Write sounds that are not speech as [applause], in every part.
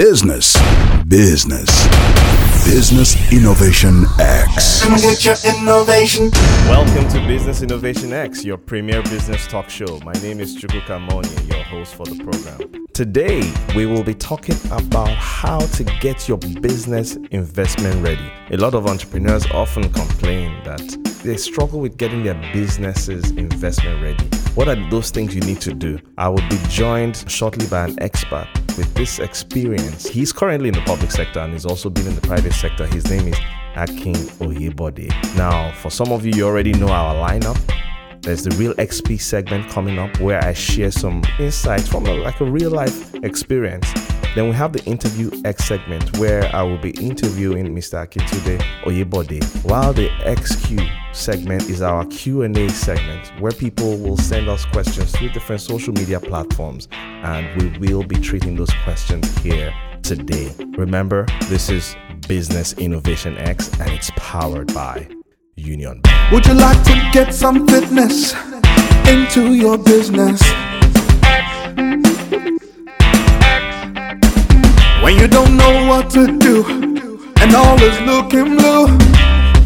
Business, business, Business Innovation X. Come get your innovation. Welcome to Business Innovation X, your premier business talk show. My name is Chukwuka Monye, your host for the program. Today, we will be talking about how to get your business investment ready. A lot of entrepreneurs often complain that they struggle with getting their businesses investment ready. What are those things you need to do? I will be joined shortly by an expert with this experience. He's currently in the public sector and he's also been in the private sector. His name is Akin Oyebode. Now, for some of you, you already know our lineup. There's the Real XP segment coming up where I share some insights from a, like a real life experience. Then we have the interview X segment where I will be interviewing Mr. Akintunde Oyebode, while the XQ segment is our Q&A segment where people will send us questions through different social media platforms and we will be treating those questions here today. Remember, this is Business Innovation X and it's powered by Union. Would you like to get some fitness into your business? When you don't know what to do and all is looking blue,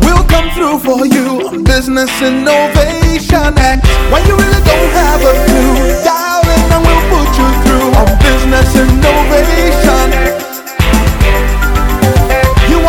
we'll come through for you on Business Innovation X. When you really don't have a clue, dial in and we'll put you through on Business Innovation. You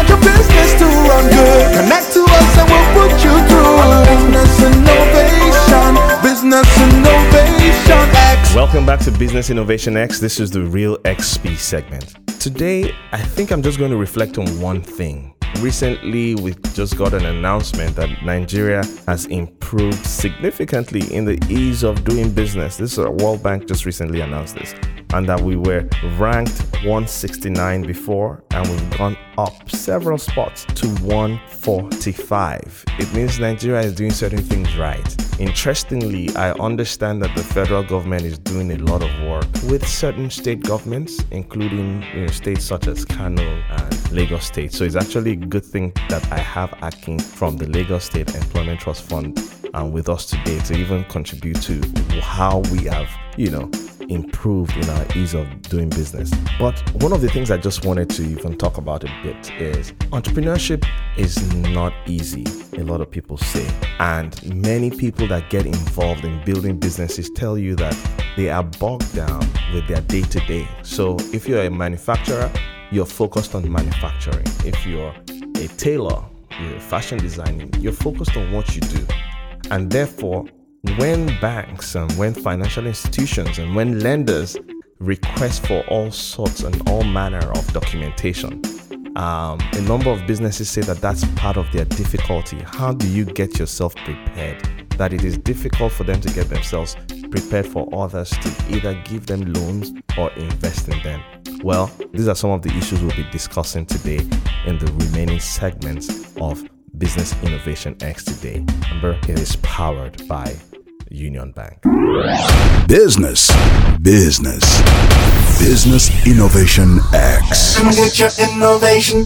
your business to run good? Connect to us and we'll put you through Business Innovation. Business Innovation X. Welcome back to Business Innovation X. This is the Real XP segment. Today, I think I'm just going to reflect on one thing. Recently, we just got an announcement that Nigeria has improved significantly in the ease of doing business. This is a World Bank just recently announced this, and that we were ranked 169 before, and we've gone up several spots to 145. It means Nigeria is doing certain things right. Interestingly, I understand that the federal government is doing a lot of work with certain state governments, including you know, states such as Kano and Lagos State. So it's actually a good thing that I have Akin from the Lagos State Employment Trust Fund and with us today to even contribute to how we have, you know, improved in our ease of doing business. But one of the things I just wanted to even talk about a bit is entrepreneurship is not easy, a lot of people say. And many people that get involved in building businesses tell you that they are bogged down with their day to day. So if you're a manufacturer, you're focused on manufacturing. If you're a tailor, you're a fashion designing, you're focused on what you do. And therefore, when banks and when financial institutions and when lenders request for all sorts and all manner of documentation, um, a number of businesses say that that's part of their difficulty. How do you get yourself prepared? That it is difficult for them to get themselves prepared for others to either give them loans or invest in them. Well, these are some of the issues we'll be discussing today in the remaining segments of Business Innovation X today. Remember, it is powered by Union Bank. Business, business, Business Innovation X. Come get your innovation.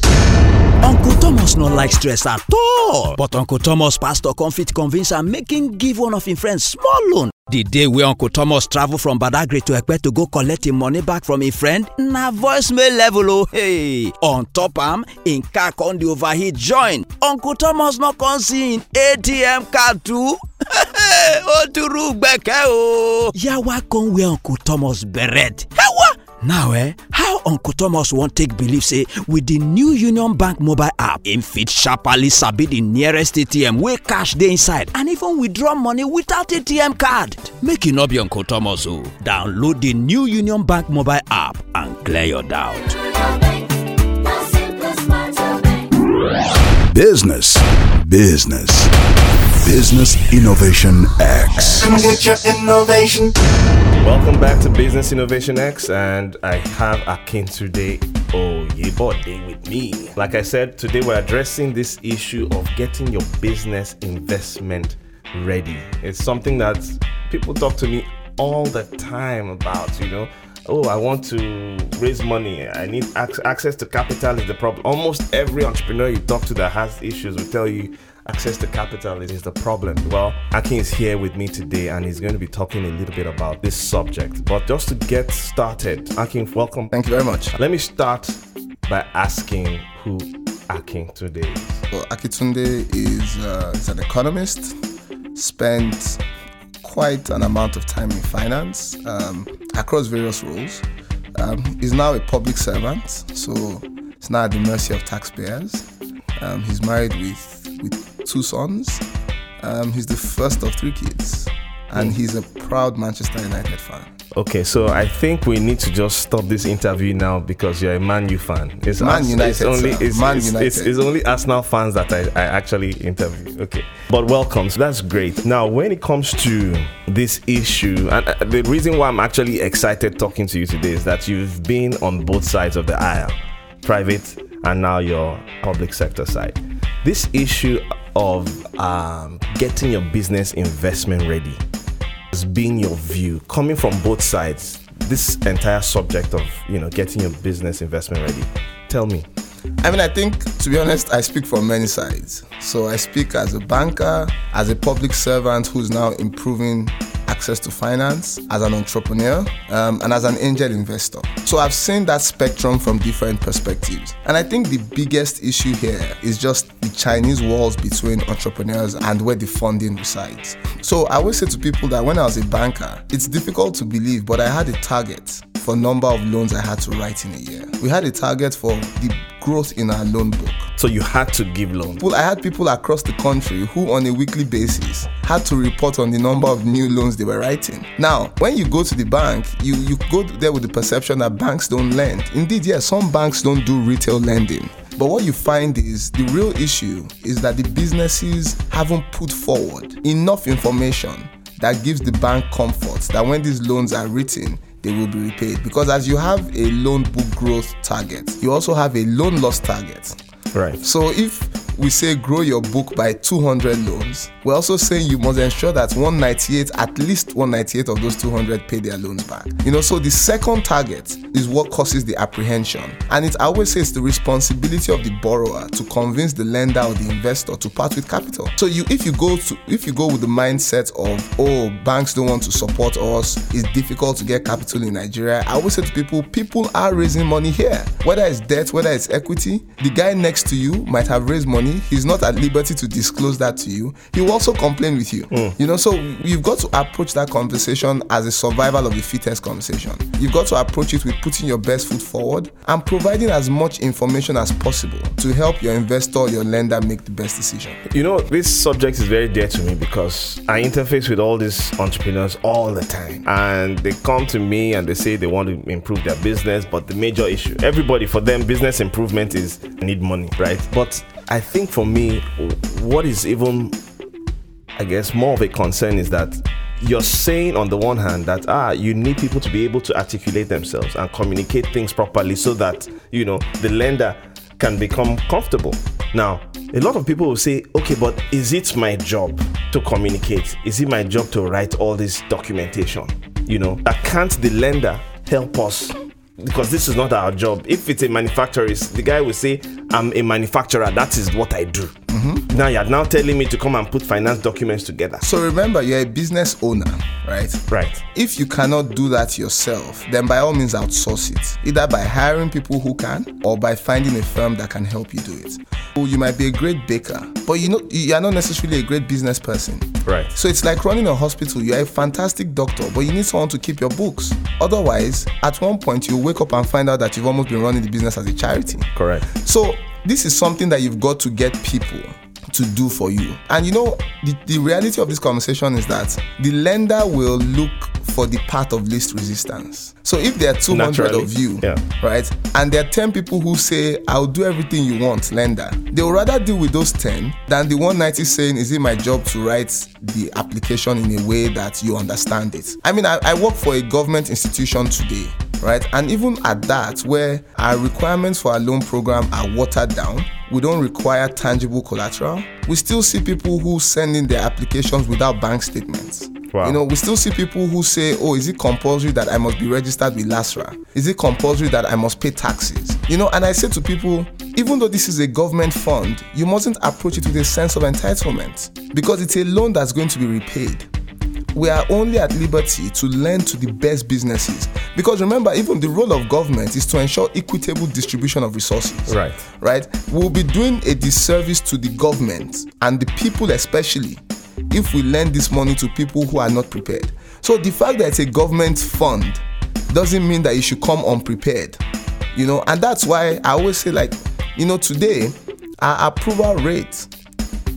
uncle thomas no like stress at all. But uncle thomas pastor come fit convince am make him give one of him friends small loan. The day wey uncle thomas travel from badagry to ekpe to go collect him money back from him friend na voicemail level o hey. On top am him car come dey overheat join. Uncle thomas no come see him. Atm card too [laughs] ó dúró gbẹ̀kẹ́ o. yawa come wear uncle thomas beret. Ewa! Now eh, how Uncle Thomas wan take believe say with the new Union Bank mobile app, im fit sharparly sabi the nearest ATM wey cash dey inside and even withdraw money without ATM card. Make you no be Uncle Thomas o, download the new Union Bank mobile app and clear your doubt. Business, business, Business Innovation X. Come get your innovation. Welcome back to Business Innovation X, and I have Akin today. Oh, yeah, boy, day with me. Like I said, today we're addressing this issue of getting your business investment ready. It's something that people talk to me all the time about, you know. oh, I want to raise money. I need ac- access to capital is the problem. Almost every entrepreneur you talk to that has issues will tell you access to capital is the problem. Well, Akin is here with me today and he's going to be talking a little bit about this subject. But just to get started, Akin, welcome. Thank you very much. Let me start by asking who Akintunde is. Well, Akintunde is, uh, is an economist, spent quite an amount of time in finance um, across various roles. Um, he's now a public servant, so he's now at the mercy of taxpayers. Um, he's married with with two sons. Um, he's the first of three kids, and he's a proud Manchester United fan. Okay, so I think we need to just stop this interview now because you're a Man U fan. It's Man Ars- United, It's only it's, Man it's, United. It's, it's only Arsenal fans that I, I actually interview. Okay, but welcome. So that's great. Now, when it comes to this issue, and uh, the reason why I'm actually excited talking to you today is that you've been on both sides of the aisle, private and now your public sector side. This issue of um, getting your business investment ready. Has been your view. Coming from both sides this entire subject of you know getting your business investment ready. Tell me. I mean, I think, to be honest, I speak from many sides. So I speak as a banker, as a public servant who's now improving access to finance, as an entrepreneur, um, and as an angel investor. So I've seen that spectrum from different perspectives. And I think the biggest issue here is just the Chinese walls between entrepreneurs and where the funding resides. So I always say to people that when I was a banker, it's difficult to believe, but I had a target for number of loans I had to write in a year. We had a target for the growth in our loan book. so you had to give loans? Well, I had people across the country who, on a weekly basis, had to report on the number of new loans they were writing. Now, when you go to the bank, you, you go there with the perception that banks don't lend. Indeed, yes, some banks don't do retail lending. But what you find is the real issue is that the businesses haven't put forward enough information that gives the bank comfort that when these loans are written, they will be repaid. Because as you have a loan book growth target, you also have a loan loss target. right So if we say grow your book by 200 loans, we're also saying you must ensure that 198, at least 198 of those 200 pay their loans back. You know, so the second target is what causes the apprehension. And it always says the responsibility of the borrower to convince the lender or the investor to part with capital. So you if you go to if you go with the mindset of oh banks don't want to support us, it's difficult to get capital in Nigeria. I always say to people, people are raising money here. Whether it's debt, whether it's equity, the guy next to you might have raised money. He's not at liberty to disclose that to you. He will also complain with you. Mm. You know, so you've got to approach that conversation as a survival of the fittest conversation. You've got to approach it with putting your best foot forward and providing as much information as possible to help your investor, your lender make the best decision. you know this subject is very dear to me because i interface with all these entrepreneurs all the time and they come to me and they say they want to improve their business but the major issue everybody for them business improvement is need money right but i think for me what is even I guess more of a concern is that you're saying on the one hand that ah you need people to be able to articulate themselves and communicate things properly so that you know the lender can become comfortable. Now, a lot of people will say, okay, but is it my job to communicate? Is it my job to write all this documentation? You know, can't the lender help us? Because this is not our job. If it's a manufacturer, the guy will say, I'm a manufacturer, that is what I do. Mm-hmm. Now you're now telling me to come and put finance documents together. So remember, you're a business owner, right? Right. If you cannot do that yourself, then by all means outsource it, either by hiring people who can or by finding a firm that can help you do it. Oh, You might be a great baker, but you know you are not necessarily a great business person. Right. So it's like running a hospital. You're a fantastic doctor, but you need someone to keep your books. Otherwise, at one point you'll wake up and find out that you've almost been running the business as a charity. Correct. So this is something that you've got to get people to do for you. And you know, the, the reality of this conversation is that the lender will look for the path of least resistance. So if there are 200 Naturally, of you, yeah. right, and there are 10 people who say, I'll do everything you want, lender, they will rather deal with those 10 than the 190 saying, Is it my job to write the application in a way that you understand it? I mean, I, I work for a government institution today right? And even at that, where our requirements for our loan program are watered down, we don't require tangible collateral. We still see people who send in their applications without bank statements. Wow. You know, we still see people who say, "Oh, is it compulsory that I must be registered with LASRRA? Is it compulsory that I must pay taxes?" You know, and I say to people, even though this is a government fund, you mustn't approach it with a sense of entitlement because it's a loan that's going to be repaid we are only at liberty to lend to the best businesses. Because remember even the role of government is to ensure equitable distribution of resources. Right. right? We'll be doing a disservice to the government and the people especially if we lend this money to people who are not prepared. So the fact that it's a government fund doesn't mean that you should come unprepared you know? And that's why i always say like you know today our approval rate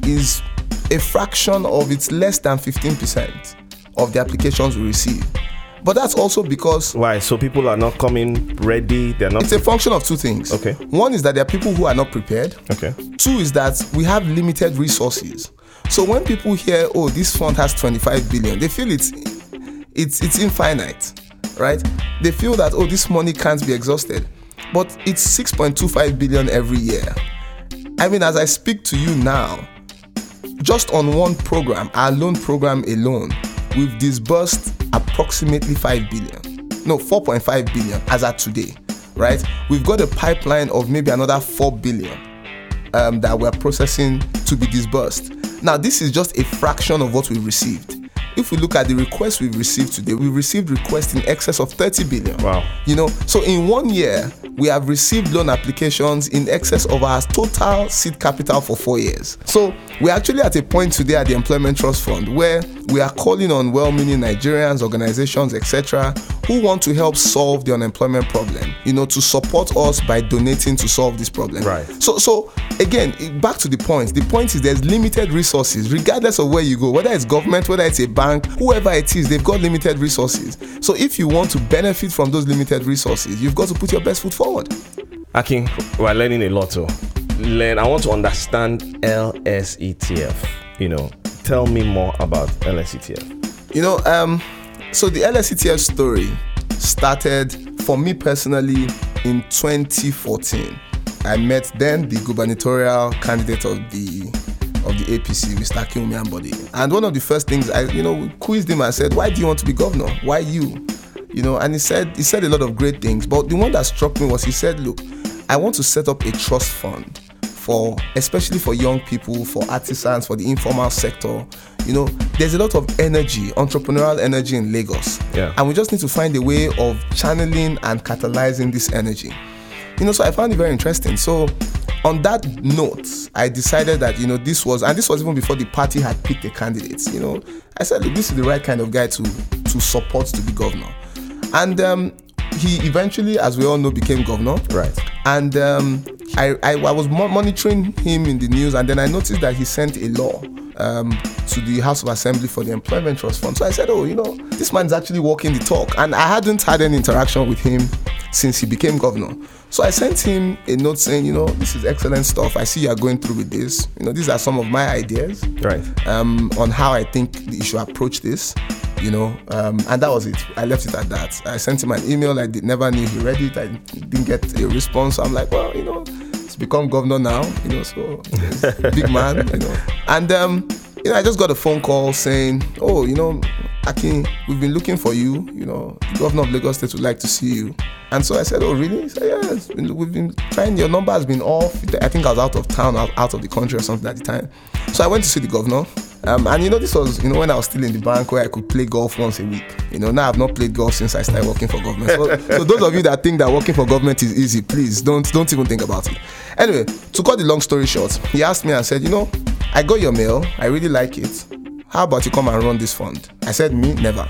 is a fraction of it's less than 15% of the applications we receive. But that's also because Why? So people are not coming ready. They're not. it's a function of two things. Okay. One is that there are people who are not prepared. okay. Two is that we have limited resources. So when people hear, oh, this fund has 25 billion, they feel it's it's it's infinite, right? They feel that oh, this money can't be exhausted. But it's 6.25 billion every year. I mean, as I speak to you now, just on one program, our loan program alone, we've disbursed approximately 5 billion. No, 4.5 billion as at today, right? We've got a pipeline of maybe another 4 billion um, that we're processing to be disbursed. Now, this is just a fraction of what we received. If we look at the requests we've received today, we've received requests in excess of 30 billion. Wow. You know, so in one year, we have received loan applications in excess of our total seed capital for four years. So we're actually at a point today at the Employment Trust Fund where we are calling on well-meaning Nigerians, organizations, etc., who want to help solve the unemployment problem. You know, to support us by donating to solve this problem. Right. So, so again, back to the point. The point is there's limited resources, regardless of where you go, whether it's government, whether it's a bank, whoever it is, they've got limited resources. So, if you want to benefit from those limited resources, you've got to put your best foot forward. Akin, we're learning a lot. Too. Learn. I want to understand LSETF. You know, tell me more about LSETF. You know, um, so the LSETF story started for me personally in 2014. I met then the gubernatorial candidate of the of the APC, Mr. Ambode. And one of the first things I, you know, quizzed him and said, "Why do you want to be governor? Why you?" You know, and he said he said a lot of great things, but the one that struck me was he said, "Look, I want to set up a trust fund for especially for young people, for artisans, for the informal sector. You know, there's a lot of energy, entrepreneurial energy in Lagos. Yeah. And we just need to find a way of channeling and catalyzing this energy. You know, so I found it very interesting. So on that note, I decided that, you know, this was and this was even before the party had picked the candidates, You know, I said, look, this is the right kind of guy to to support to be governor. And um, he eventually, as we all know, became governor Right. and um, I, I, I was mo- monitoring him in the news and then I noticed that he sent a law um, to the House of Assembly for the Employment Trust Fund. So I said, oh, you know, this man's actually walking the talk. And I hadn't had any interaction with him since he became governor. So I sent him a note saying, you know, this is excellent stuff. I see you are going through with this. You know, these are some of my ideas Right. um, on how I think you should approach this. You know, um, and that was it. I left it at that. I sent him an email. I did, never knew he read it. I didn't get a response. So I'm like, well, you know, he's become governor now. You know, so he's a big man. You know, [laughs] and um, you know, I just got a phone call saying, oh, you know, Akin, we've been looking for you. You know, the governor of Lagos State would like to see you. And so I said, oh, really? He said, yeah, been- we've been trying. Your number has been off. I think I was out of town, out out of the country or something at the time. So I went to see the governor. Um, and you know, this was, you know, when I was still in the bank where I could play golf once a week. You know, now I've not played golf since I started working for government. So, [laughs] so those of you that think that working for government is easy, please don't don't even think about it. Anyway, to cut the long story short, he asked me and said, you know, I got your mail. I really like it. How about you come and run this fund? I said, me, never.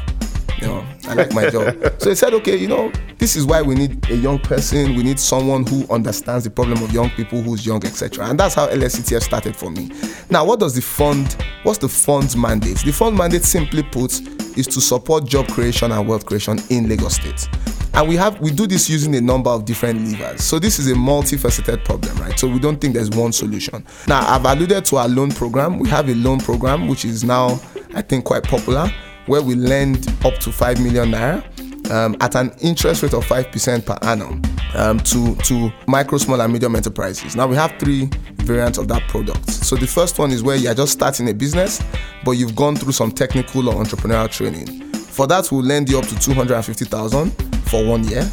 You know, I like my job. [laughs] So he said, okay, you know, this is why we need a young person. We need someone who understands the problem of young people, who's young, etc. And that's how LSETF started for me. Now, what does the fund? What's the fund's mandate? The fund mandate, simply put, is to support job creation and wealth creation in Lagos State. And we have we do this using a number of different levers. So this is a multifaceted problem, right? So we don't think there's one solution. Now I've alluded to our loan program. We have a loan program which is now I think quite popular, where we lend up to five million naira um, at an interest rate of five percent per annum. um, to to micro, small, and medium enterprises. Now we have three variants of that product. So the first one is where you are just starting a business, but you've gone through some technical or entrepreneurial training. For that, we'll lend you up to two hundred and fifty thousand for one year.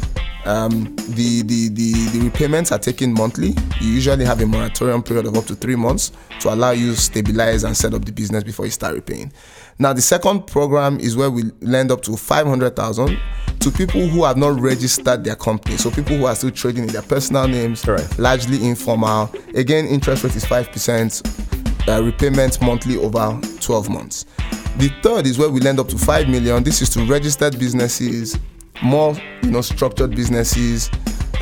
Um, the, the, the, the repayments are taken monthly. You usually have a moratorium period of up to three months to allow you to stabilize and set up the business before you start repaying. Now, the second program is where we lend up to 500,000 to people who have not registered their company. So people who are still trading in their personal names, largely informal. Again, interest rate is 5%, uh, repayment monthly over 12 months. The third is where we lend up to 5 million. This is to registered businesses, more you know structured businesses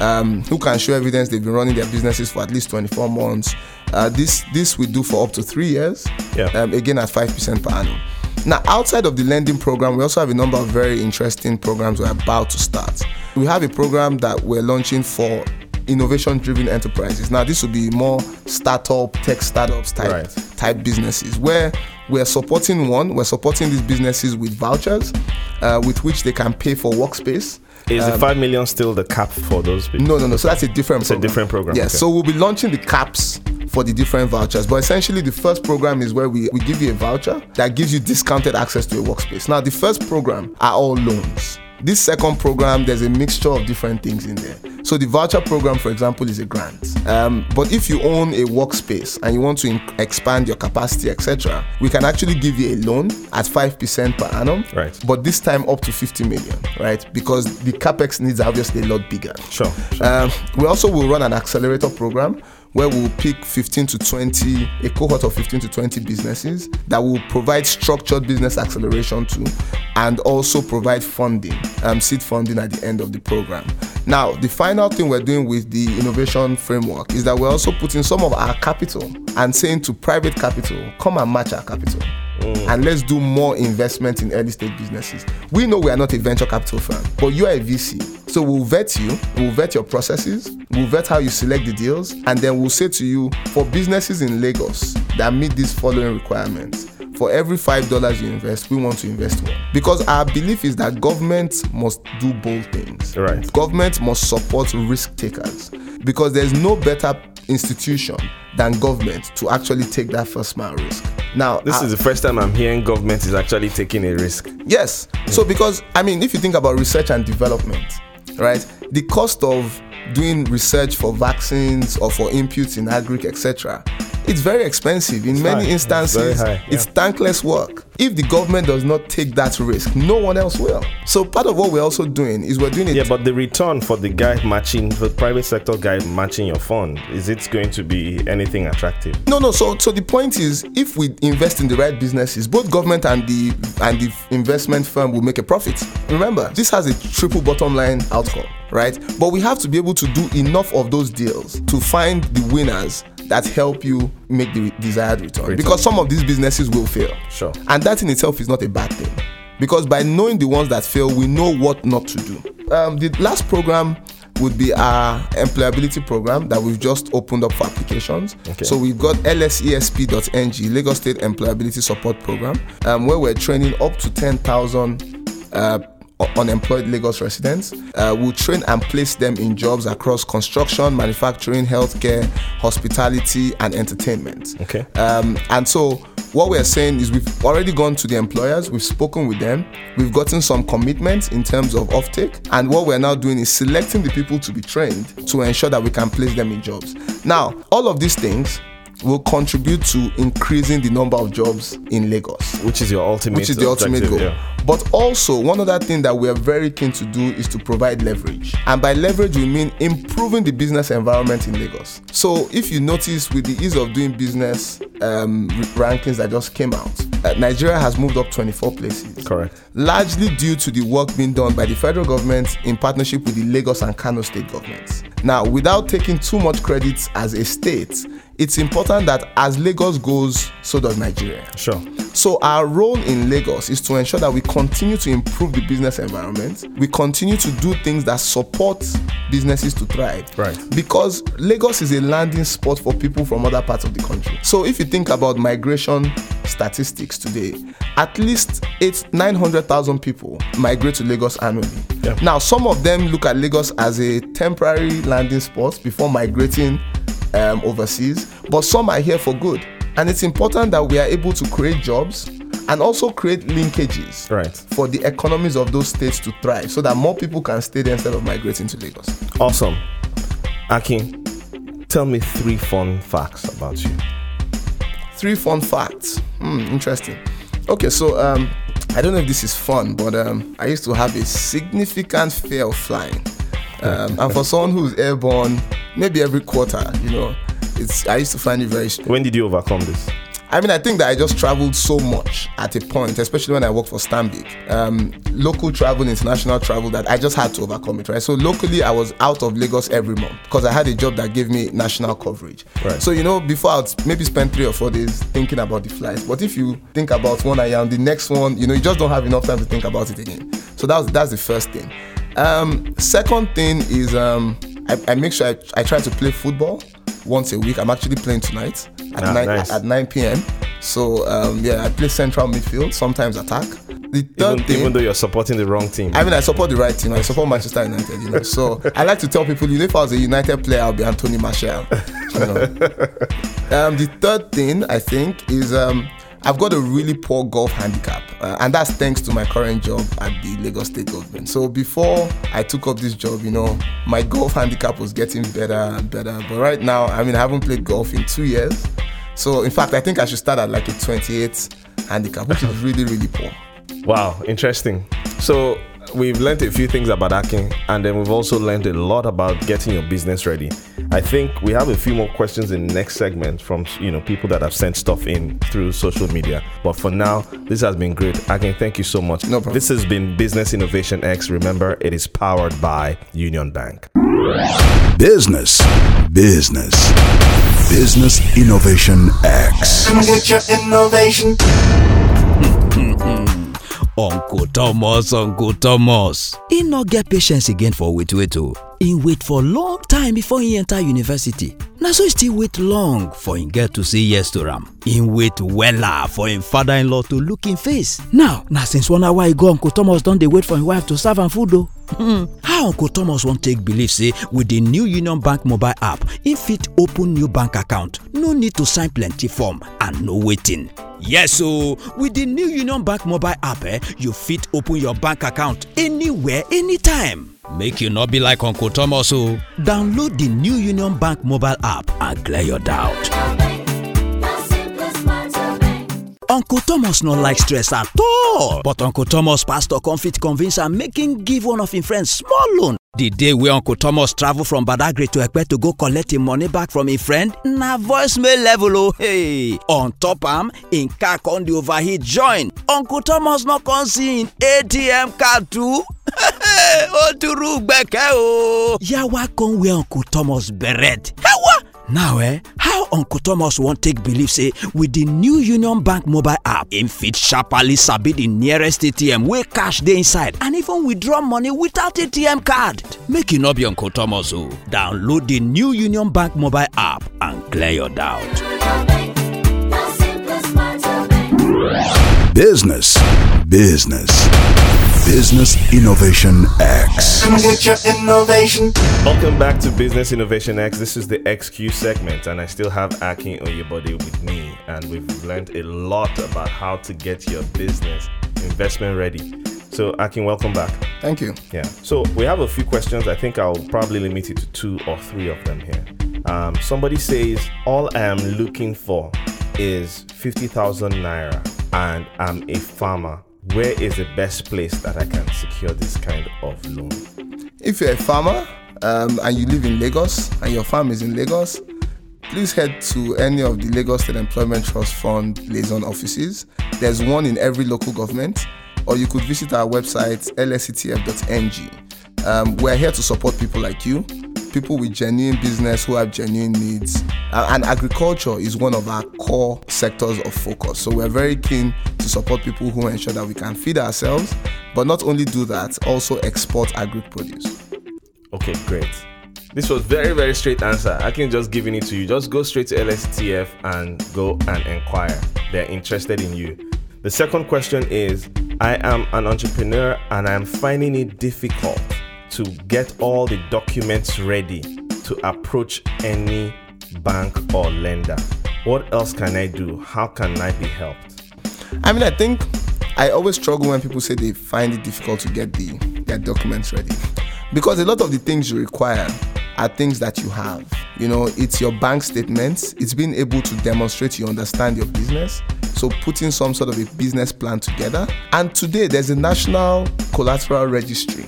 um, who can show evidence they've been running their businesses for at least 24 months. Uh, this this we do for up to three years. Yeah. Um, again at five percent per annum. Now, outside of the lending program, we also have a number of very interesting programs we're about to start. We have a program that we're launching for innovation driven enterprises. Now, this will be more startup, tech startups type, Right. type businesses where we're supporting one, we're supporting these businesses with vouchers uh, with which they can pay for workspace. Is the five million still the cap for those people? No, no, no. So that's a different It's a program. different program, Yes. okay. So we'll be launching the caps for the different vouchers. But essentially, the first program is where we, we give you a voucher that gives you discounted access to a workspace. Now, the first program are all loans. This second program, there's a mixture of different things in there. So the voucher program, for example, is a grant. Um, but if you own a workspace and you want to in- expand your capacity, etc., we can actually give you a loan at five percent per annum. Right. But this time up to 50 million, right? Because the capex needs are obviously a lot bigger. Sure. sure. Um, we also will run an accelerator program where we'll pick 15 to 20, a cohort of 15 to 20 businesses that will provide structured business acceleration to and also provide funding, um, seed funding at the end of the program. Now, the final thing we're doing with the innovation framework is that we're also putting some of our capital and saying to private capital, come and match our capital Mm. and let's do more investment in early stage businesses. We know we are not a venture capital firm, but you are a VC. So we'll vet you, we'll vet your processes, we'll vet how you select the deals, and then we'll say to you for businesses in Lagos that meet these following requirements. For every five dollars you invest, we want to invest one. Because our belief is that government must do bold things. Right. Government must support risk takers. Because there's no better institution than government to actually take that first mile risk. Now, this I- is the first time I'm hearing government is actually taking a risk. Yes. So because I mean, if you think about research and development, right, the cost of doing research for vaccines or for inputs in agric, etc., it's very expensive. In many high. Instances, very high, it's thankless work. If the government does not take that risk, no one else will. So part of what we're also doing is we're doing it. Yeah, but the return for the guy matching, the private sector guy matching your fund, is it going to be anything attractive? No, no. So, so the point is, if we invest in the right businesses, both government and the and the investment firm will make a profit. Remember, this has a triple bottom line outcome, right? But we have to be able to do enough of those deals to find the winners that help you make the desired return. Because some of these businesses will fail. Sure. And that in itself is not a bad thing. Because by knowing the ones that fail, we know what not to do. Um, the last program would be our employability program that we've just opened up for applications. Okay. So we've got lsesp.ng, Lagos State Employability Support Program, um, where we're training up to 10,000 uh, unemployed Lagos residents. Uh, we'll train and place them in jobs across construction, manufacturing, healthcare, hospitality, and entertainment. Okay. Um, and so what we're saying is we've already gone to the employers, we've spoken with them, we've gotten some commitments in terms of offtake, and what we're now doing is selecting the people to be trained to ensure that we can place them in jobs. Now, all of these things will contribute to increasing the number of jobs in Lagos Which is your ultimate which is the ultimate goal. yeah. But also, one other thing that we are very keen to do is to provide leverage. And by leverage, we mean improving the business environment in Lagos. So, if you notice with the ease of doing business um, rankings that just came out, uh, Nigeria has moved up 24 places. Correct. Largely due to the work being done by the federal government in partnership with the Lagos and Kano state governments. Now, without taking too much credit as a state, it's important that as Lagos goes, so does Nigeria. Sure. So our role in Lagos is to ensure that we continue to improve the business environment. We continue to do things that support businesses to thrive. Right. Because Lagos is a landing spot for people from other parts of the country. So if you think about migration statistics today, at least eight, 900,000 people migrate to Lagos annually. Yeah. Now, some of them look at Lagos as a temporary landing spot before migrating um, overseas, but some are here for good. And it's important that we are able to create jobs and also create linkages Right. for the economies of those states to thrive so that more people can stay there instead of migrating to Lagos. Awesome. Akin, tell me three fun facts about you. Three fun facts. Hmm, interesting. Okay, so um, I don't know if this is fun, but um, I used to have a significant fear of flying. Um, and for someone who's airborne, maybe every quarter, you know, it's I used to find it very. When did you overcome this? I mean, I think that I just traveled so much at a point, especially when I worked for Stanbic. Um, local travel, international travel, that I just had to overcome it, right? So locally, I was out of Lagos every month because I had a job that gave me national coverage. Right. So you know, before I'd maybe spend three or four days thinking about the flight. but if you think about one I am, the next one, you know, you just don't have enough time to think about it again. So that's that's the first thing. Um, second thing is um, I, I make sure I, I try to play football once a week. I'm actually playing tonight at, Ah, 9, nice. at 9 p.m. So um, yeah, I play central midfield, sometimes attack. The third Even, thing, even though you're supporting the wrong team. I mean, I support the right team. I support Manchester United, you know. So I like to tell people, you know, if I was a United player, I'll be Anthony Martial. You know. [laughs] um, the third thing I think is um, I've got a really poor golf handicap, uh, and that's thanks to my current job at the Lagos State Government. So before I took up this job, you know, my golf handicap was getting better and better. But right now, I mean, I haven't played golf in two years. So in fact, I think I should start at like a 28 handicap, which is really, really poor. Wow, interesting. So we've learned a few things about hacking, and then we've also learned a lot about getting your business ready. I think we have a few more questions in the next segment from you know people that have sent stuff in through social media. But for now, this has been great. Akin, thank you so much. No problem. This has been Business Innovation X. Remember, it is powered by Union Bank. Business, business, business innovation X. Get your innovation. [laughs] uncle thomas uncle thomas e no get patience again for wait wait o e wait for long time before e enter university. Na so e still wait long for im girl to say yes to am e wait wella for im father-in-law to look im face. Now na since one hour ago uncle thomas don dey wait for im wife to serve am food o Hmm, how uncle thomas wan take believe say with di new union bank mobile app im fit open new bank account? No need to sign plenty form and no waiting. Yes o, with the new Union Bank mobile app eh, you fit open your bank account anywhere anytime. Make you not be like Uncle Thomas o. Download the new Union Bank mobile app and clear your doubt. Uncle Thomas no like stress at all, but Uncle Thomas pastor come fit convince am make him give one of him friends small loan. The day wey Uncle Thomas travel from Badagry to Ekpe to go collect him money back from him friend, na voicemail level o. Hey, on top am, him car come dey overheat join. Uncle Thomas no come see him ATM card too. [laughs] ó dúró gbẹ̀kẹ́ o. Yawa come wear Uncle Thomas beret. Hewa! Now eh, how Uncle Thomas wan take believe say with the new Union Bank mobile app, im fit sharparly sabi the nearest ATM wey cash dey inside and even withdraw money without ATM card. Make you no be Uncle Thomas o. Download the new Union Bank mobile app and clear your doubt. Business, business, business innovation X. Get your innovation. Welcome back to Business Innovation X. This is the XQ segment, and I still have Akin Oyebode with me, and we've learned a lot about how to get your business investment ready. So, Akin, welcome back. Thank you. Yeah. So we have a few questions. I think I'll probably limit it to two or three of them here. Um, somebody says, All I am looking for is 50,000 naira and I'm a farmer. Where is the best place that I can secure this kind of loan? If you're a farmer um, and you live in Lagos and your farm is in Lagos, please head to any of the Lagos State Employment Trust Fund liaison offices. There's one in every local government, or you could visit our website lsetf.ng. Um, we're here to support people like you. people with genuine business who have genuine needs. And agriculture is one of our core sectors of focus. So we're very keen to support people who ensure that we can feed ourselves, but not only do that, also export agri produce. Okay, great. This was very, very straight answer. I can just giving it to you. Just go straight to LSTF and go and inquire. They're interested in you. The second question is I am an entrepreneur and I am finding it difficult to get all the documents ready to approach any bank or lender. What else can I do? How can I be helped? I mean, I think I always struggle when people say they find it difficult to get the their documents ready because a lot of the things you require are things that you have. You know, it's your bank statements, it's being able to demonstrate you understand your business. So, putting some sort of a business plan together. And today, there's a national collateral registry,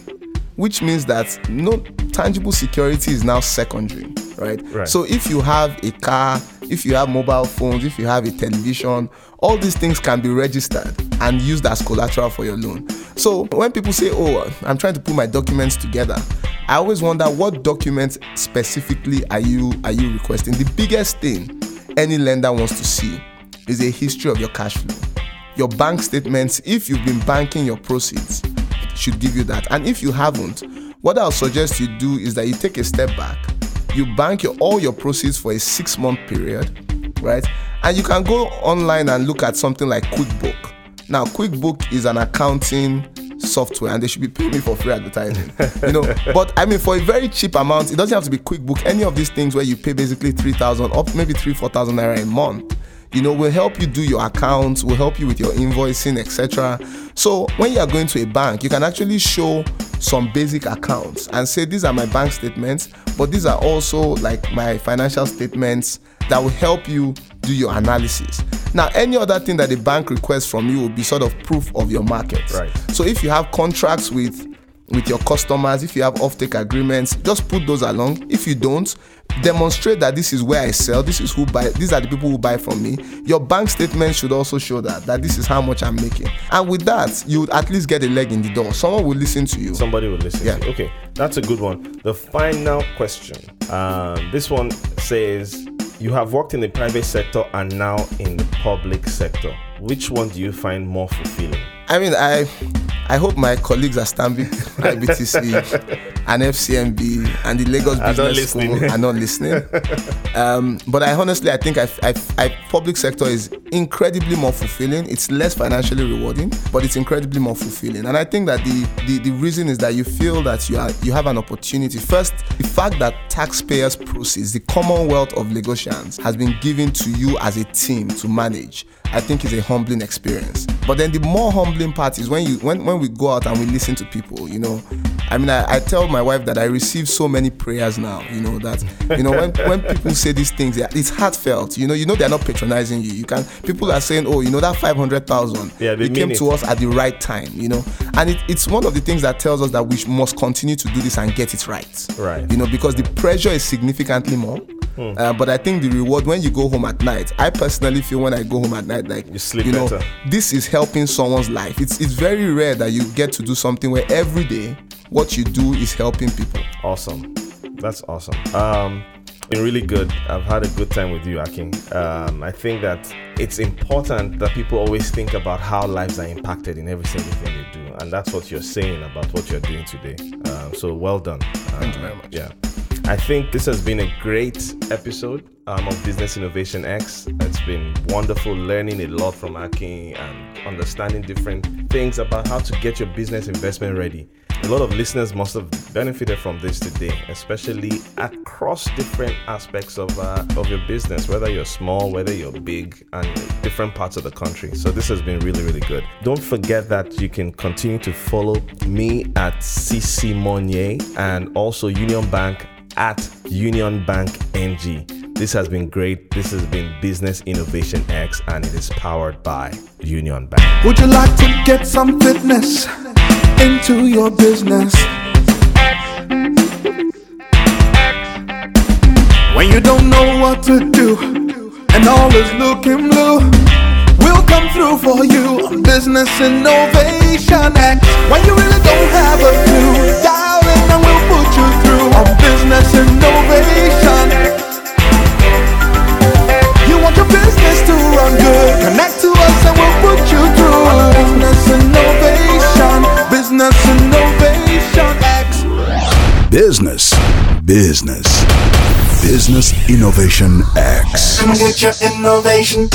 which means that no tangible security is now secondary, right? Right. So, if you have a car, if you have mobile phones, if you have a television, all these things can be registered and used as collateral for your loan. So when people say, "Oh, I'm trying to put my documents together," I always wonder what documents specifically are you are you requesting? The biggest thing any lender wants to see is a history of your cash flow. Your bank statements, if you've been banking your proceeds, should give you that. And if you haven't, what I'll suggest you do is that you take a step back, you bank your, all your proceeds for a six month period, right? And you can go online and look at something like QuickBook. Now, QuickBook is an accounting software and they should be paying me for free advertising. [laughs] you know, but I mean for a very cheap amount, it doesn't have to be QuickBook. Any of these things where you pay basically 3,000 up maybe 3 4,000 naira a month you know will help you do your accounts will help you with your invoicing etc so when you are going to a bank you can actually show some basic accounts and say these are my bank statements but these are also like my financial statements that will help you do your analysis. Now any other thing that the bank requests from you will be sort of proof of your market. Right. so if you have contracts with with your customers if you have offtake agreements just put those along. If you don't demonstrate that this is where i sell this is who buy these are the people who buy from me your bank statement should also show that that this is how much i'm making and with that you would at least get a leg in the door someone will listen to you Somebody will listen. Yeah. to you. Okay, that's a good one. The final question. Um, this one says you have worked in the private sector and now in the public sector. Which one do you find more fulfilling? I mean, I I hope my colleagues at Stanbic, IBTC, and FCMB, and the Lagos not Business School are not listening. [laughs] Um, but I honestly, I think I, I, I, public sector is incredibly more fulfilling. It's less financially rewarding, but it's incredibly more fulfilling. And I think that the, the, the reason is that you feel that you are you have an opportunity. First, the fact that taxpayers' proceeds, the Commonwealth of Lagosians, has been given to you as a team to manage. I think is a humbling experience. But then the more humbling part is when you when, when we go out and we listen to people, you know. I mean I, I tell my wife that I receive so many prayers now, you know, that you know when, when people say these things, it's heartfelt. You know, you know they're not patronizing you. You can people are saying, Oh, you know, that five hundred thousand Yeah, they it came mean to us at the right time, you know. And it, it's one of the things that tells us that we must continue to do this and get it right. Right. You know, because the pressure is significantly more. Hmm. Uh, but I think the reward when you go home at night, I personally feel when I go home at night, like You sleep know, better. this is helping someone's life. It's it's very rare that you get to do something where every day what you do is helping people. Awesome. That's awesome. Um, been really good. I've had a good time with you, Akin. Um, I think that it's important that people always think about how lives are impacted in every single thing they do, and that's what you're saying about what you're doing today. Um, so well done. Thank you very much. Yeah. I think this has been a great episode um, of Business Innovation X. It's been wonderful learning a lot from Akin and understanding different things about how to get your business investment ready. A lot of listeners must have benefited from this today, especially across different aspects of uh, of your business, whether you're small, whether you're big, and different parts of the country. So this has been really, really good. Don't forget that you can continue to follow me at CC Monye and also Union Bank at Union Bank NG. This has been great. This has been Business Innovation X, and it is powered by Union Bank. Would you like to get some fitness into your business? When you don't know what to do and all is looking blue, we'll come through for you on Business Innovation X. When you really don't have a clue, dial in and we'll put you through on business innovation. You want your business to run good? Connect to us and we'll put you through business innovation. Business innovation X. Business, business, business innovation X. Come get your innovation.